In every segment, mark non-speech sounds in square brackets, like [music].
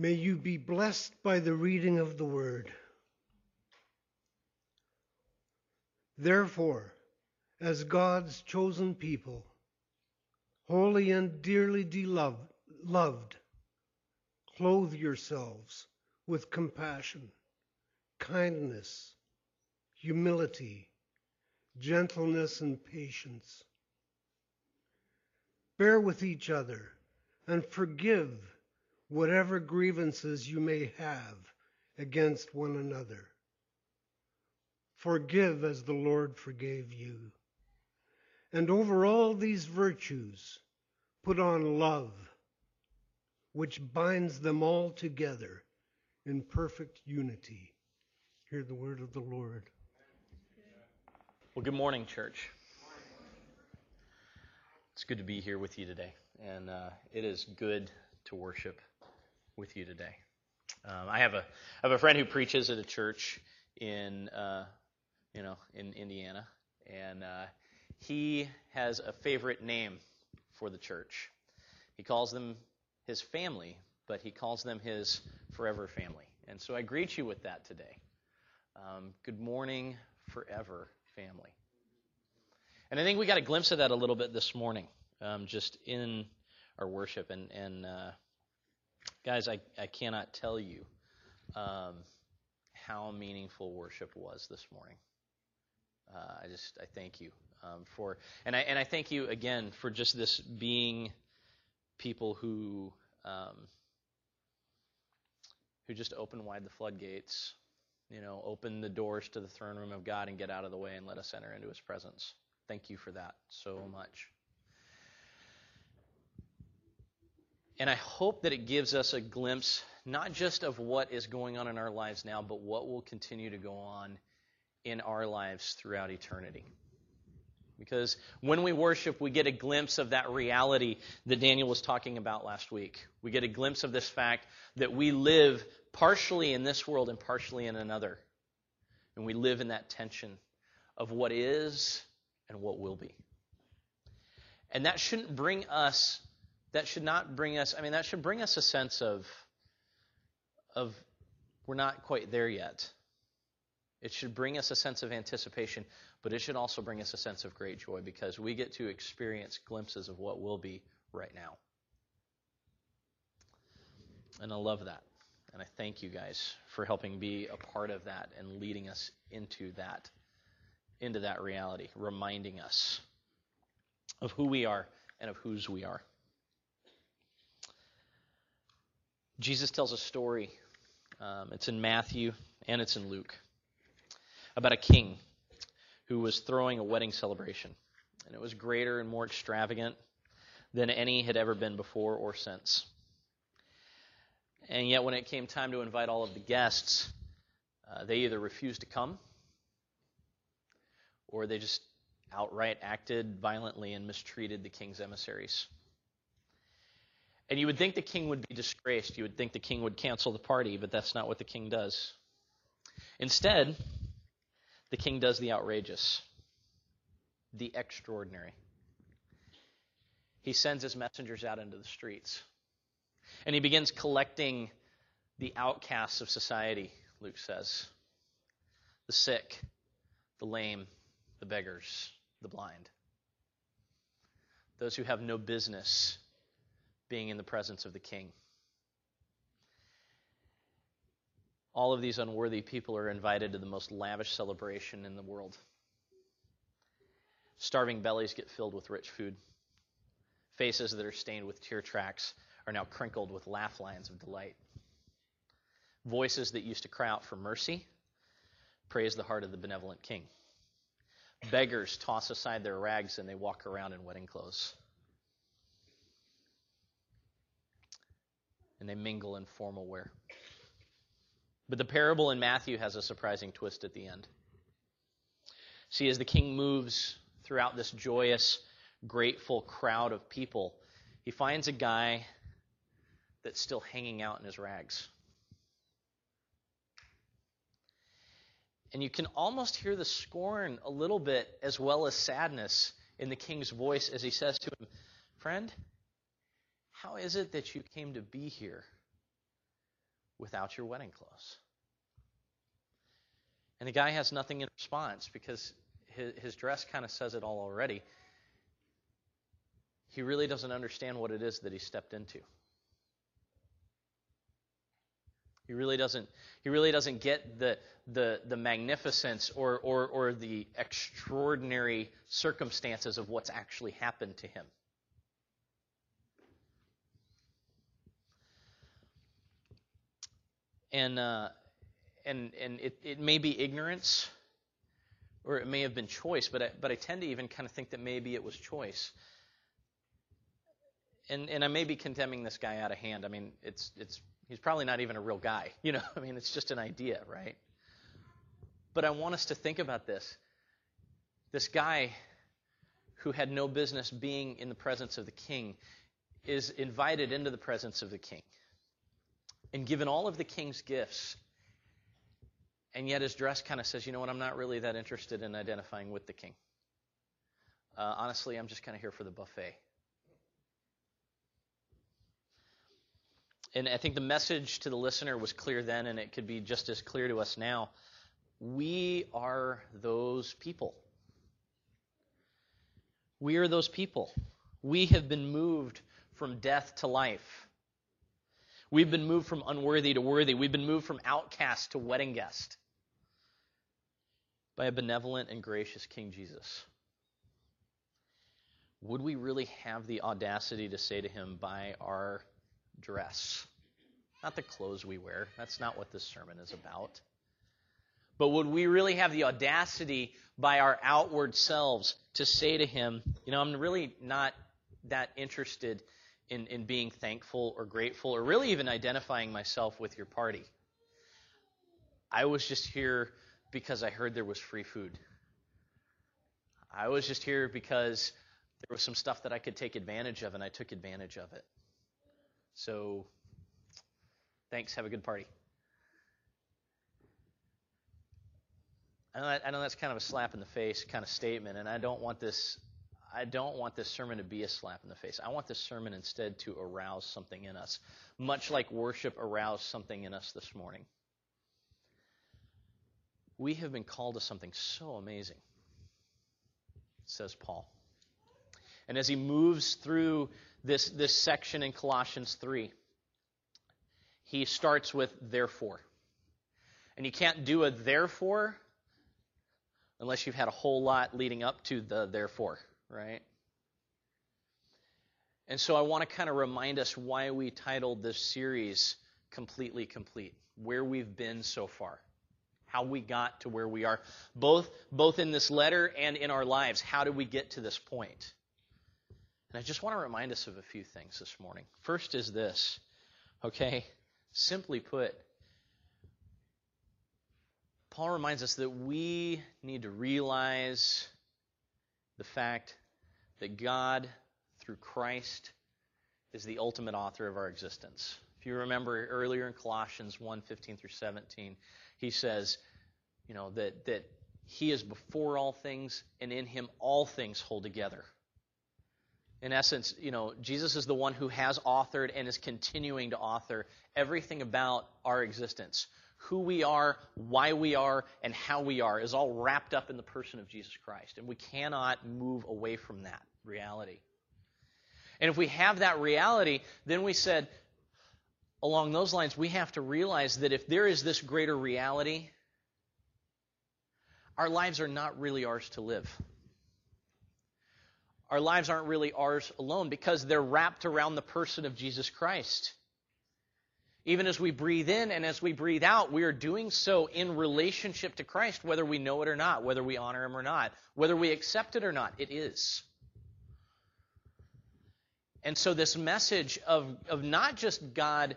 May you be blessed by the reading of the word. Therefore, as God's chosen people, holy and dearly loved, clothe yourselves with compassion, kindness, humility, gentleness, and patience. Bear with each other and forgive whatever grievances you may have against one another. Forgive as the Lord forgave you. And over all these virtues, put on love, which binds them all together in perfect unity. Hear the word of the Lord. Well, good morning, church. It's good to be here with you today, and uh, it is good to worship with you today. Um, I have a I have a friend who preaches at a church in uh, you know in Indiana, and uh, he has a favorite name for the church. He calls them his family, but he calls them his forever family. And so I greet you with that today. Um, good morning, forever family. And I think we got a glimpse of that a little bit this morning, um, just in our worship. And, and uh, Guys, I, I cannot tell you um, how meaningful worship was this morning. Uh, I just I thank you um, for and I and I thank you again for just this being people who um, who just open wide the floodgates, you know, open the doors to the throne room of God and get out of the way and let us enter into His presence. Thank you for that so much. And I hope that it gives us a glimpse, not just of what is going on in our lives now, but what will continue to go on in our lives throughout eternity. Because when we worship, we get a glimpse of that reality that Daniel was talking about last week. We get a glimpse of this fact that we live partially in this world and partially in another. And we live in that tension of what is and what will be. And that shouldn't bring us that should not bring us, I mean, that should bring us a sense of, of we're not quite there yet. It should bring us a sense of anticipation, but it should also bring us a sense of great joy because we get to experience glimpses of what will be right now. And I love that. And I thank you guys for helping be a part of that and leading us into that into that reality, reminding us of who we are and of whose we are. Jesus tells a story. Um, it's in Matthew and it's in Luke about a king who was throwing a wedding celebration. And it was greater and more extravagant than any had ever been before or since. And yet, when it came time to invite all of the guests, uh, they either refused to come or they just outright acted violently and mistreated the king's emissaries. And you would think the king would be disgraced. You would think the king would cancel the party, but that's not what the king does. Instead, the king does the outrageous, the extraordinary. He sends his messengers out into the streets. And he begins collecting the outcasts of society, Luke says the sick, the lame, the beggars, the blind. Those who have no business being in the presence of the king. All of these unworthy people are invited to the most lavish celebration in the world. Starving bellies get filled with rich food. Faces that are stained with tear tracks are now crinkled with laugh lines of delight. Voices that used to cry out for mercy praise the heart of the benevolent king. Beggars toss aside their rags and they walk around in wedding clothes. And they mingle in formal wear. But the parable in Matthew has a surprising twist at the end. See, as the king moves throughout this joyous, grateful crowd of people, he finds a guy that's still hanging out in his rags. And you can almost hear the scorn a little bit as well as sadness in the king's voice as he says to him, Friend, how is it that you came to be here without your wedding clothes? And the guy has nothing in response because his, his dress kind of says it all already. He really doesn't understand what it is that he stepped into. He really doesn't he really doesn't get the the the magnificence or or or the extraordinary circumstances of what's actually happened to him. And uh, and and it, it may be ignorance or it may have been choice, but I, but I tend to even kind of think that maybe it was choice. And and I may be condemning this guy out of hand. I mean, it's it's He's probably not even a real guy. [laughs] You know, I mean, it's just an idea, right? But I want us to think about this. This guy who had no business being in the presence of the king is invited into the presence of the king and given all of the king's gifts. And yet his dress kind of says, you know what, I'm not really that interested in identifying with the king. Uh, honestly, I'm just kind of here for the buffet. and I think the message to the listener was clear then, and it could be just as clear to us now. We are those people. We are those people. We have been moved from death to life. We've been moved from unworthy to worthy. We've been moved from outcast to wedding guest by a benevolent and gracious King Jesus. Would we really have the audacity to say to him, by our dress. Not the clothes we wear. That's not what this sermon is about. But would we really have the audacity by our outward selves to say to him, you know, I'm really not that interested in, in being thankful or grateful or really even identifying myself with your party. I was just here because I heard there was free food. I was just here because there was some stuff that I could take advantage of and I took advantage of it. So, thanks. Have a good party. I know, that, I know that's kind of a slap in the face kind of statement, and I don't want this. I don't want this sermon to be a slap in the face. I want this sermon instead to arouse something in us, much like worship aroused something in us this morning. We have been called to something so amazing, says Paul. And as he moves through this, this section in Colossians 3. He starts with therefore. And you can't do a therefore unless you've had a whole lot leading up to the therefore, right? And so I want to kind of remind us why we titled this series Completely Complete, where we've been so far, how we got to where we are, both, both in this letter and in our lives. How did we get to this point? And I just want to remind us of a few things this morning. First is this, okay? Simply put, Paul reminds us that we need to realize the fact that God, through Christ, is the ultimate author of our existence. If you remember earlier in Colossians 1 15 through 17, he says, you know, that, that he is before all things, and in him all things hold together in essence, you know, Jesus is the one who has authored and is continuing to author everything about our existence. Who we are, why we are, and how we are is all wrapped up in the person of Jesus Christ. And we cannot move away from that reality. And if we have that reality, then we said, along those lines, we have to realize that if there is this greater reality, our lives are not really ours to live our lives aren't really ours alone because they're wrapped around the person of Jesus Christ. Even as we breathe in and as we breathe out, we are doing so in relationship to Christ, whether we know it or not, whether we honor Him or not, whether we accept it or not. It is. And so, this message of, of not just God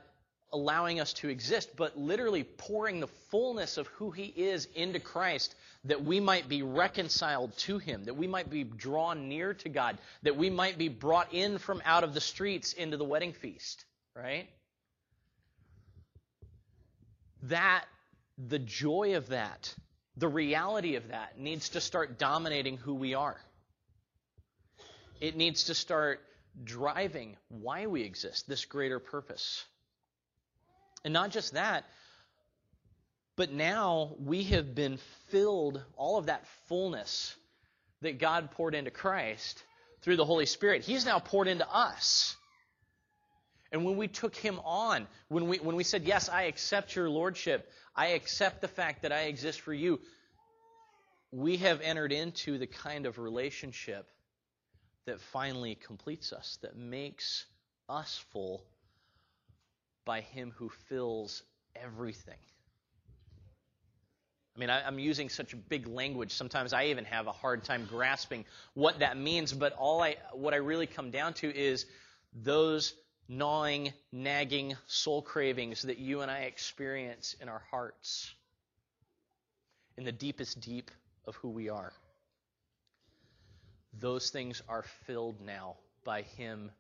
allowing us to exist, but literally pouring the fullness of who He is into Christ that we might be reconciled to Him, that we might be drawn near to God, that we might be brought in from out of the streets into the wedding feast, right? That, the joy of that, the reality of that needs to start dominating who we are. It needs to start driving why we exist, this greater purpose. And not just that, but now we have been filled, all of that fullness that God poured into Christ through the Holy Spirit, He's now poured into us. And when we took Him on, when we, when we said, Yes, I accept your Lordship, I accept the fact that I exist for you, we have entered into the kind of relationship that finally completes us, that makes us full by Him who fills everything. I mean, I, am using such big language. Sometimes I even have a hard time grasping what that means. But all I, what I really come down to is those gnawing, nagging soul cravings that you and I experience in our hearts, in the deepest deep of who we are. Those things are filled now by Him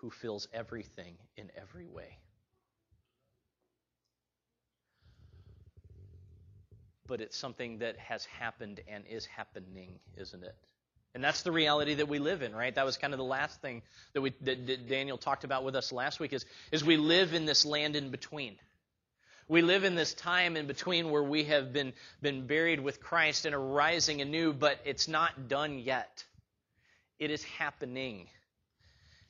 who fills everything in every way. but it's something that has happened and is happening, isn't it? And that's the reality that we live in, right? That was kind of the last thing that, we, that, Daniel talked about with us last week is, is we live in this land in between. We live in this time in between where we have been, been buried with Christ and are rising anew, but it's not done yet. It is happening.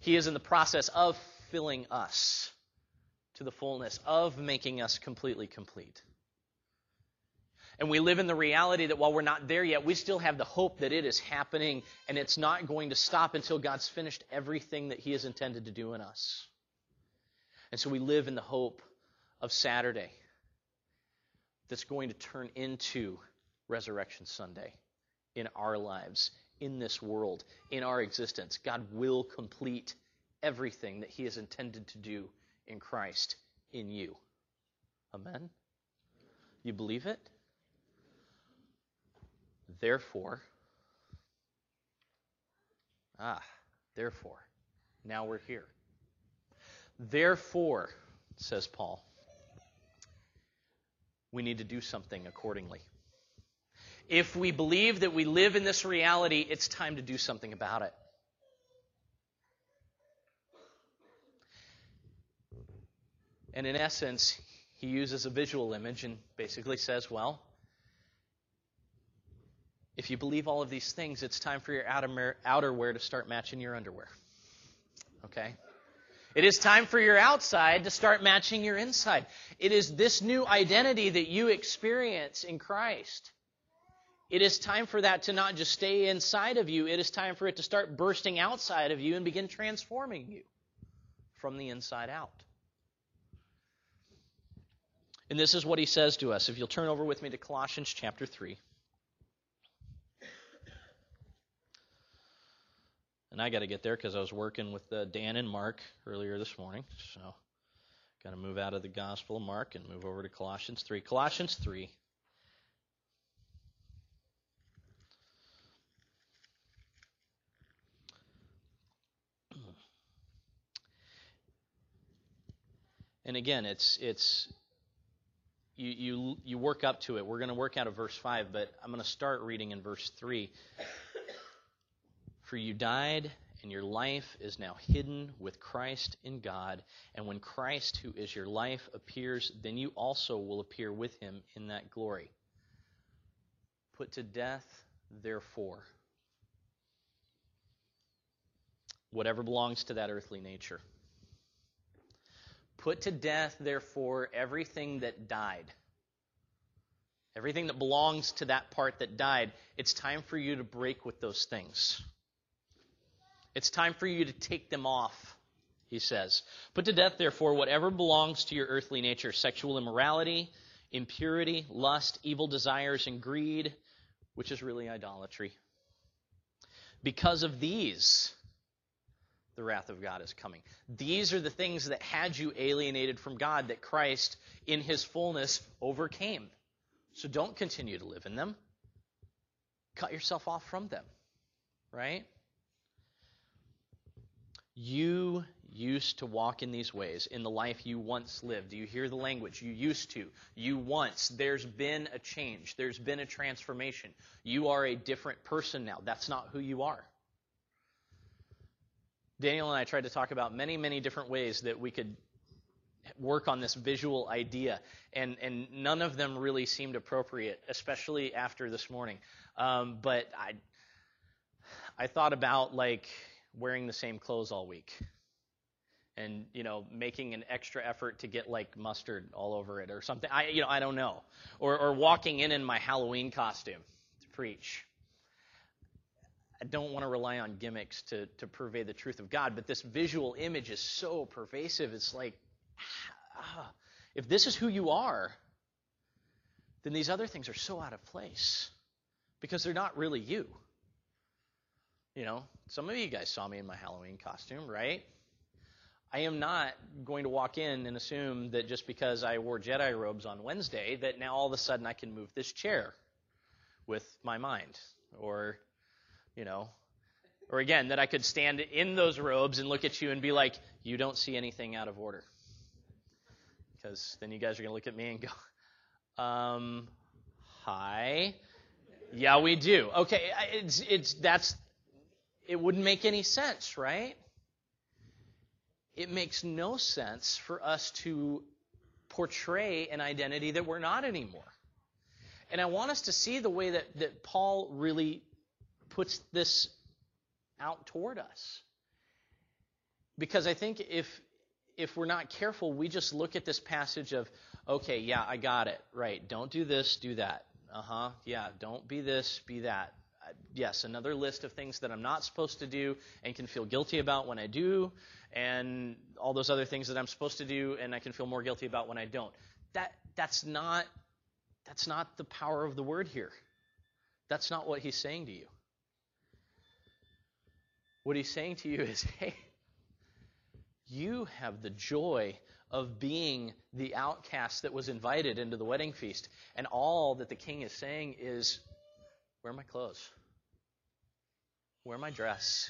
He is in the process of filling us to the fullness, of making us completely complete. And we live in the reality that while we're not there yet, we still have the hope that it is happening and it's not going to stop until God's finished everything that He has intended to do in us. And so we live in the hope of Saturday that's going to turn into Resurrection Sunday in our lives, in this world, in our existence. God will complete everything that He has intended to do in Christ in you. Amen? You believe it? Therefore, ah, therefore, now we're here. Therefore, says Paul, we need to do something accordingly. If we believe that we live in this reality, it's time to do something about it. And in essence, he uses a visual image and basically says, well, if you believe all of these things, it's time for your outerwear to start matching your underwear. Okay? It is time for your outside to start matching your inside. It is this new identity that you experience in Christ. It is time for that to not just stay inside of you, it is time for it to start bursting outside of you and begin transforming you from the inside out. And this is what he says to us. If you'll turn over with me to Colossians chapter 3. And I got to get there because I was working with uh, Dan and Mark earlier this morning. So, got to move out of the Gospel of Mark and move over to Colossians 3. Colossians 3. And again, it's it's you you you work up to it. We're going to work out of verse 5, but I'm going to start reading in verse 3 for you died, and your life is now hidden with Christ in God. And when Christ, who is your life, appears, then you also will appear with him in that glory. Put to death, therefore, whatever belongs to that earthly nature. Put to death, therefore, everything that died. Everything that belongs to that part that died. It's time for you to break with those things. It's time for you to take them off, he says. Put to death, therefore, whatever belongs to your earthly nature sexual immorality, impurity, lust, evil desires, and greed, which is really idolatry. Because of these, the wrath of God is coming. These are the things that had you alienated from God that Christ, in his fullness, overcame. So don't continue to live in them. Cut yourself off from them, right? You used to walk in these ways in the life you once lived. Do you hear the language? You used to. You once. There's been a change. There's been a transformation. You are a different person now. That's not who you are. Daniel and I tried to talk about many, many different ways that we could work on this visual idea, and and none of them really seemed appropriate, especially after this morning. Um, but I I thought about like wearing the same clothes all week and you know making an extra effort to get like mustard all over it or something. I you know i don't know. Or or walking in in my halloween costume to preach. I don't want to rely on gimmicks to to purvey the truth of god but this visual image is so pervasive. It's like ah, if this is who you are then these other things are so out of place because they're not really you you know, some of you guys saw me in my Halloween costume, right? I am not going to walk in and assume that just because I wore Jedi robes on Wednesday, that now all of a sudden I can move this chair with my mind. Or, you know, or again, that I could stand in those robes and look at you and be like, you don't see anything out of order. Because then you guys are going to look at me and go, um, hi. Yeah, we do. Okay, it's, it's, that's, it wouldn't make any sense, right? It makes no sense for us to portray an identity that we're not anymore. And I want us to see the way that, that Paul really puts this out toward us. Because I think if if we're not careful, we just look at this passage of, okay, yeah, I got it. Right. Don't do this, do that. Uh huh. Yeah, don't be this, be that yes, another list of things that I'm not supposed to do and can feel guilty about when I do, and all those other things that I'm supposed to do and I can feel more guilty about when I don't. That that's not that's not the power of the word here. That's not what he's saying to you. What he's saying to you is, [laughs] hey, you have the joy of being the outcast that was invited into the wedding feast. And all that the king is saying is, Wear my clothes. Wear my dress.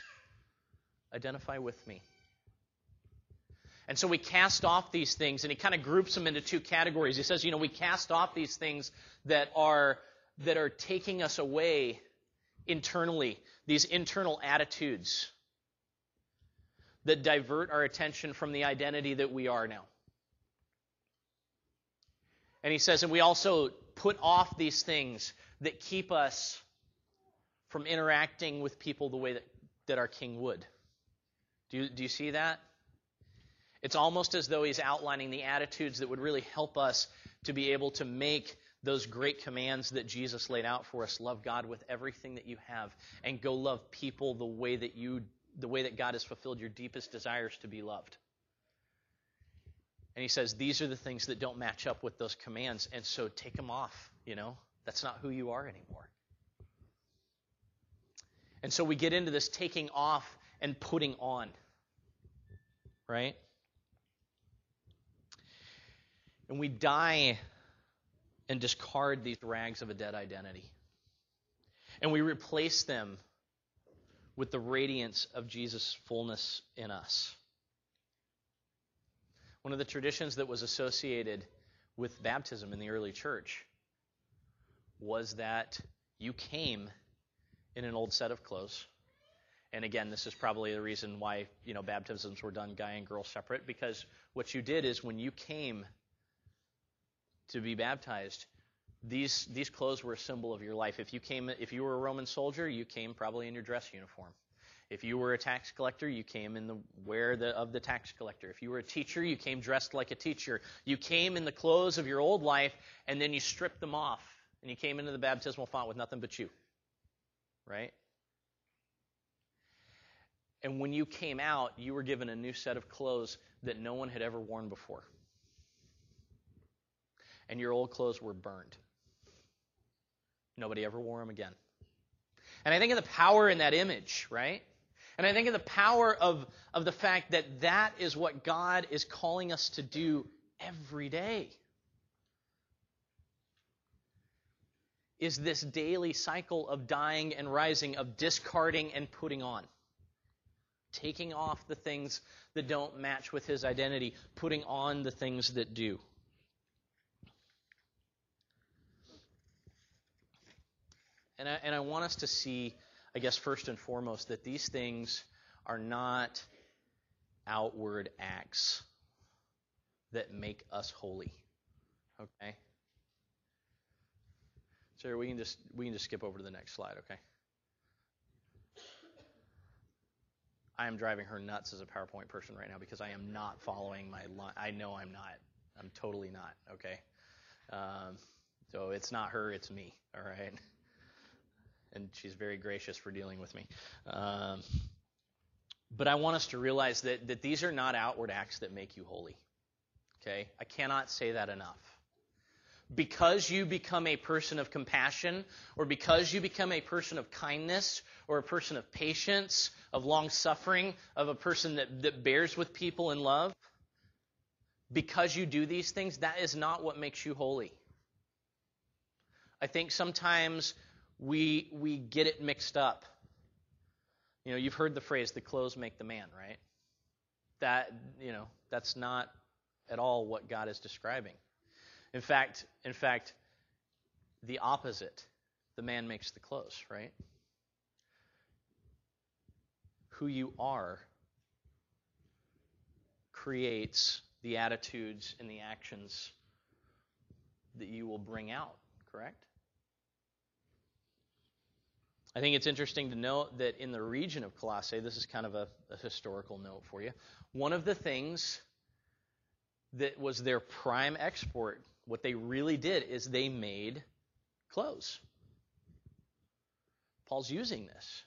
Identify with me. And so we cast off these things, and he kind of groups them into two categories. He says, you know, we cast off these things that are that are taking us away internally, these internal attitudes that divert our attention from the identity that we are now. And he says, and we also put off these things that keep us from interacting with people the way that, that our king would. Do you, do you see that? It's almost as though he's outlining the attitudes that would really help us to be able to make those great commands that Jesus laid out for us. Love God with everything that you have and go love people the way that you the way that God has fulfilled your deepest desires to be loved. And he says these are the things that don't match up with those commands and so take them off, you know? That's not who you are anymore. And so we get into this taking off and putting on. Right? And we die and discard these rags of a dead identity. And we replace them with the radiance of Jesus' fullness in us. One of the traditions that was associated with baptism in the early church was that you came in an old set of clothes. And again, this is probably the reason why you know baptisms were done guy and girl separate because what you did is when you came to be baptized, these these clothes were a symbol of your life. If you came if you were a Roman soldier, you came probably in your dress uniform. If you were a tax collector, you came in the wear the, of the tax collector. If you were a teacher, you came dressed like a teacher. You came in the clothes of your old life, and then you stripped them off, and you came into the baptismal font with nothing but you right? And when you came out, you were given a new set of clothes that no one had ever worn before. And your old clothes were burned. Nobody ever wore them again. And I think of the power in that image, right? And I think of the power of, of the fact that that is what God is calling us to do every day. Is this daily cycle of dying and rising, of discarding and putting on. Taking off the things that don't match with his identity, putting on the things that do. And I, and I want us to see, I guess, first and foremost, that these things are not outward acts that make us holy. Okay? Sarah, we can just we can just skip over to the next slide, okay? I am driving her nuts as a PowerPoint person right now because I am not following my line. I know I'm not. I'm totally not. Okay. Um, so it's not her, it's me. All right. And she's very gracious for dealing with me. Um, but I want us to realize that, that these are not outward acts that make you holy. Okay? I cannot say that enough. Because you become a person of compassion, or because you become a person of kindness, or a person of patience, of long suffering, of a person that, that bears with people in love, because you do these things, that is not what makes you holy. I think sometimes we, we get it mixed up. You know, you've heard the phrase, the clothes make the man, right? That, you know, that's not at all what God is describing. In fact, in fact, the opposite. The man makes the clothes, right? Who you are creates the attitudes and the actions that you will bring out, correct? I think it's interesting to note that in the region of Colossae, this is kind of a, a, historical note for you. One of the things that was their prime export, what they really did is they made clothes. Paul's using this.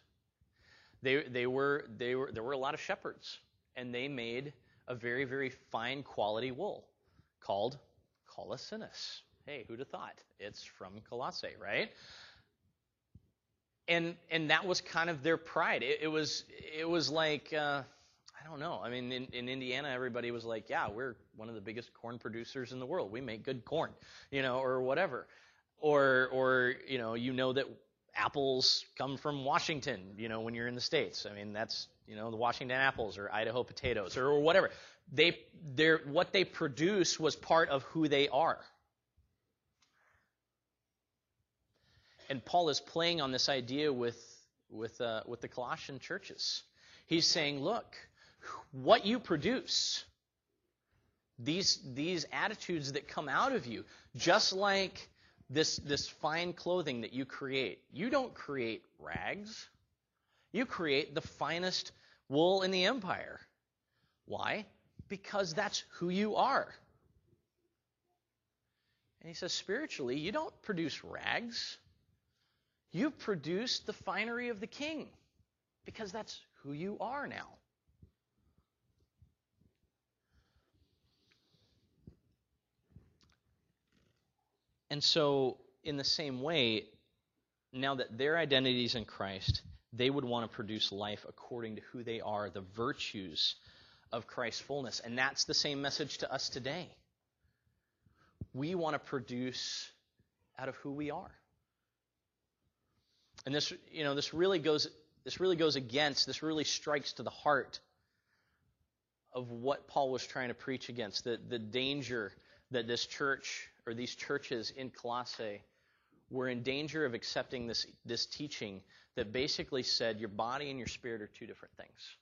They, they were, they were, there were a lot of shepherds, and they made a very, very fine quality wool called Colossinus. Hey, who'd have thought? It's from Colossae, right? and and that was kind of their pride. It, it was it was like uh, don't know. I mean, in, in Indiana, everybody was like, "Yeah, we're one of the biggest corn producers in the world. We make good corn," you know, or whatever. Or or you know, you know that apples come from Washington. You know, when you're in the states. I mean, that's you know the Washington apples or Idaho potatoes or, or whatever. They they're, what they produce was part of who they are. and Paul is playing on this idea with with uh, with the Colossian churches. He's saying, look, what you produce, these these attitudes that come out of you, just like this this fine clothing that you create. You don't create rags. You create the finest wool in the empire. Why? Because that's who you are. And he says, spiritually, you don't produce rags. You produce the finery of the king because that's who you are now. And so, in the same way, now that their identity is in Christ, they would want to produce life according to who they are, the virtues of Christ's fullness. And that's the same message to us today. We want to produce out of who we are. And this, you know, this really goes this really goes against, this really strikes to the heart of what Paul was trying to preach against, the, the danger that this church or these churches in Colossae were in danger of accepting this, this teaching that basically said your body and your spirit are two different things.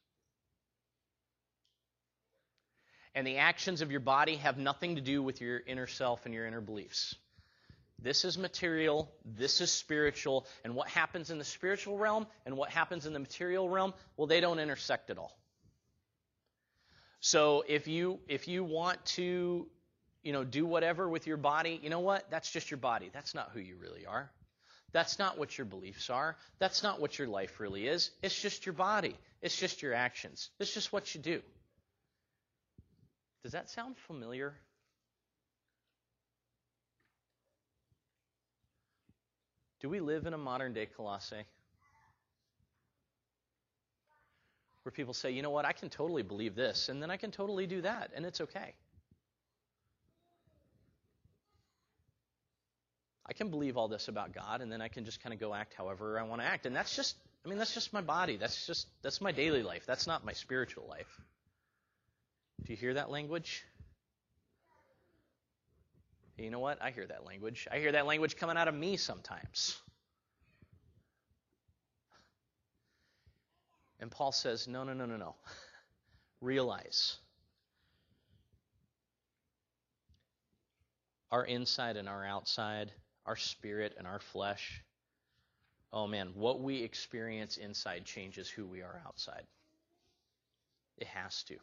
And the actions of your body have nothing to do with your inner self and your inner beliefs. This is material, this is spiritual, and what happens in the spiritual realm and what happens in the material realm, well, they don't intersect at all. So if you if you want to, you know, do whatever with your body, you know what? That's just your body. That's not who you really are. That's not what your beliefs are. That's not what your life really is. It's just your body. It's just your actions. It's just what you do. Does that sound familiar? Do we live in a modern day Colossae? Where people say, you know what, I can totally believe this, and then I can totally do that, and it's okay. I can believe all this about God, and then I can just kind of go act however I want to act. And that's just, I mean, that's just my body. That's just, that's my daily life. That's not my spiritual life. Do you hear that language? You know what? I hear that language. I hear that language coming out of me sometimes. And Paul says, no, no, no, no, no. [laughs] Realize our inside and our outside, our spirit and our flesh. Oh man, what we experience inside changes who we are outside. It has to.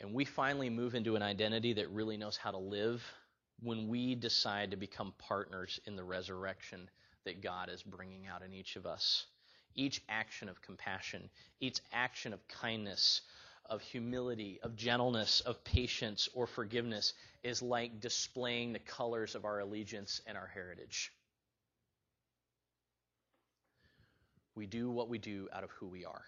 And we finally move into an identity that really knows how to live when we decide to become partners in the resurrection that God is bringing out in each of us. Each action of compassion, each action of kindness, of humility, of gentleness, of patience, or forgiveness is like displaying the colors of our allegiance and our heritage. We do what we do out of who we are.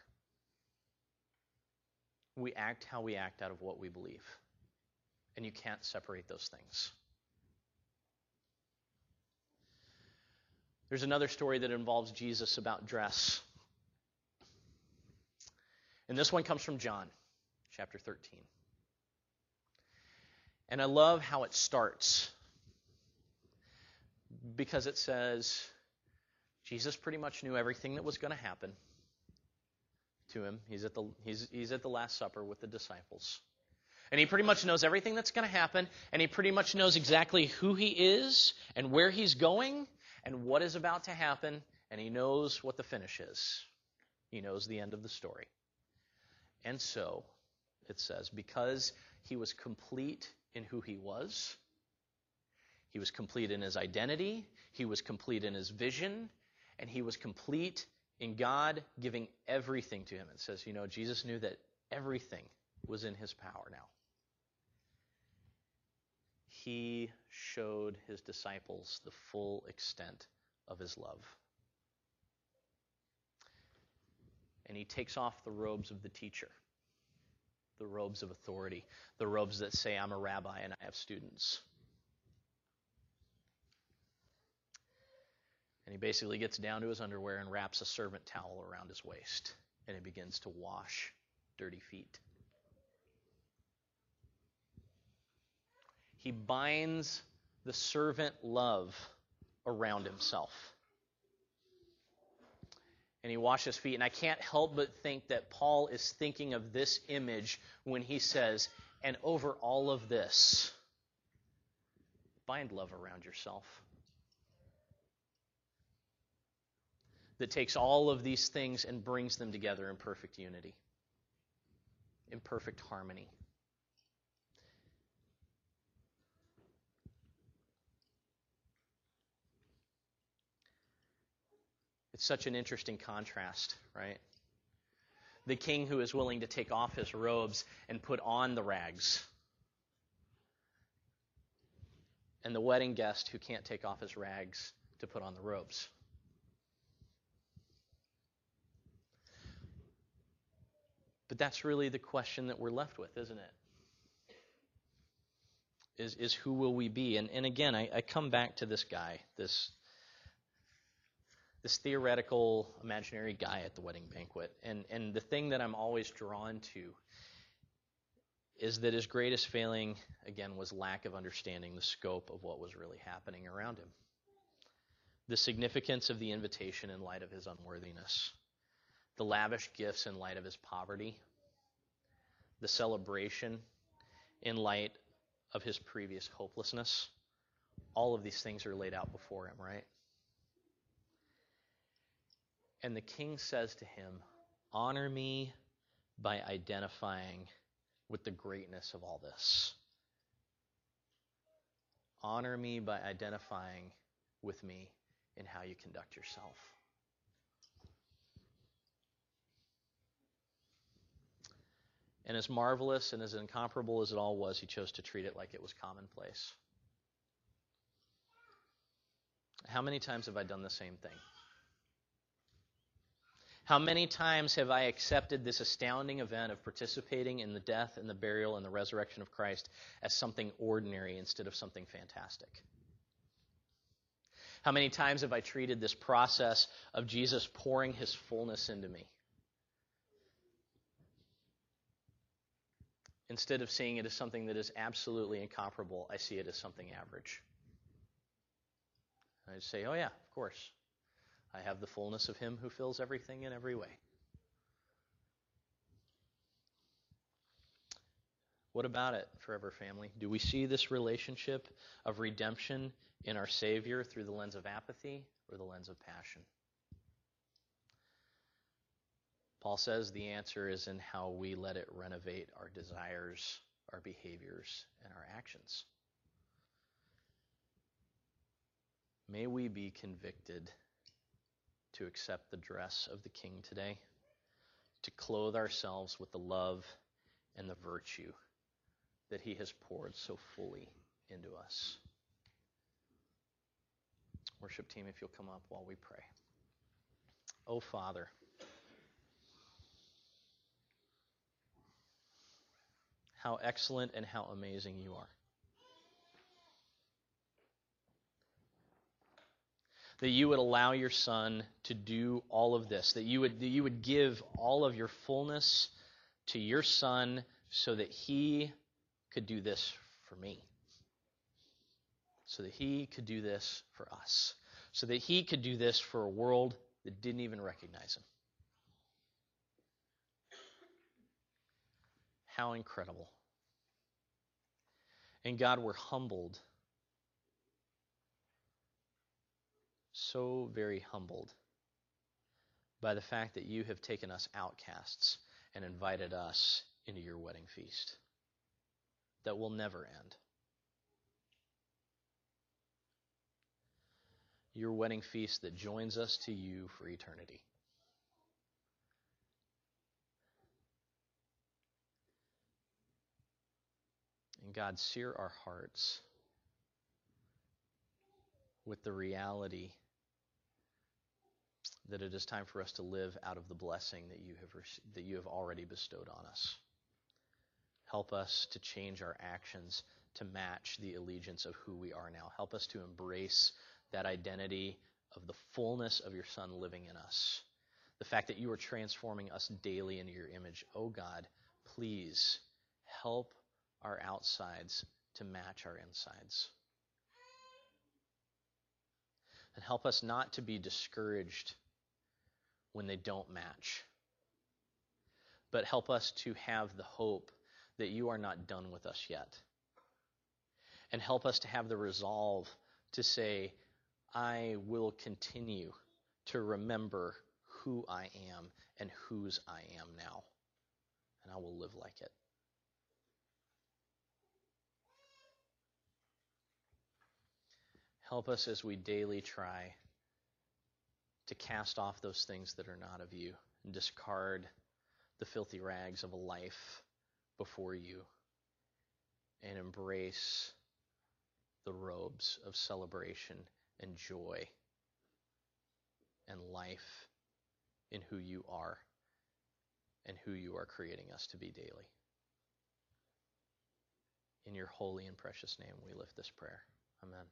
We act how we act out of what we believe. And you can't separate those things. There's another story that involves Jesus about dress. And this one comes from John chapter 13. And I love how it starts because it says Jesus pretty much knew everything that was going to happen to him. He's at the he's he's at the last supper with the disciples. And he pretty much knows everything that's going to happen and he pretty much knows exactly who he is and where he's going and what is about to happen and he knows what the finish is. He knows the end of the story. And so it says, because he was complete in who he was, he was complete in his identity, he was complete in his vision, and he was complete in God giving everything to him. It says, you know, Jesus knew that everything was in his power now. He showed his disciples the full extent of his love. And he takes off the robes of the teacher the robes of authority, the robes that say, I'm a rabbi and I have students. And he basically gets down to his underwear and wraps a servant towel around his waist, and he begins to wash dirty feet. He binds the servant love around himself and he washed his feet. And I can't help but think that Paul is thinking of this image when he says, and over all of this, bind love around yourself. That takes all of these things and brings them together in perfect unity, in perfect harmony. It's such an interesting contrast, right? The king who is willing to take off his robes and put on the rags. And the wedding guest who can't take off his rags to put on the robes. But that's really the question that we're left with, isn't it? Is, is who will we be? And, and again, I, I come back to this guy, this this theoretical imaginary guy at the wedding banquet. And, and the thing that I'm always drawn to is that his greatest failing, again, was lack of understanding the scope of what was really happening around him. The significance of the invitation in light of his unworthiness, the lavish gifts in light of his poverty, the celebration in light of his previous hopelessness. All of these things are laid out before him, right? And the king says to him, Honor me by identifying with the greatness of all this. Honor me by identifying with me in how you conduct yourself. And as marvelous and as incomparable as it all was, he chose to treat it like it was commonplace. How many times have I done the same thing? How many times have I accepted this astounding event of participating in the death and the burial and the resurrection of Christ as something ordinary instead of something fantastic? How many times have I treated this process of Jesus pouring his fullness into me? Instead of seeing it as something that is absolutely incomparable, I see it as something average. I say, oh, yeah, of course. I have the fullness of Him who fills everything in every way. What about it, Forever Family? Do we see this relationship of redemption in our Savior through the lens of apathy or the lens of passion? Paul says the answer is in how we let it renovate our desires, our behaviors, and our actions. May we be convicted to accept the dress of the King today, to clothe ourselves with the love and the virtue that He has poured so fully into us. Worship team, if you'll come up while we pray. Oh, Father. How excellent and how amazing you are. That you would allow your son to do all of this, that you would, that you would give all of your fullness to your son so that he could do this for me. So that he could do this for us. So that he could do this for a world that didn't even recognize him. How incredible. And God, we're humbled. So very humbled by the fact that you have taken us outcasts and invited us into your wedding feast that will never end. Your wedding feast that joins us to you for eternity. And God, sear our hearts with the reality that it is time for us to live out of the blessing that you have, that you have already bestowed on us. Help us to change our actions to match the allegiance of who we are now. Help us to embrace that identity of the fullness of your Son living in us. The fact that you are transforming us daily into your image. Oh God, please help our outsides to match our insides. And help us not to be discouraged when they don't match, but help us to have the hope that you are not done with us yet. And help us to have the resolve to say, I will continue to remember who I am and whose I am now. And I will live like it. Help us as we daily try to cast off those things that are not of you and discard the filthy rags of a life before you and embrace the robes of celebration and joy and life in who you are and who you are creating us to be daily. In your holy and precious name, we lift this prayer. Amen.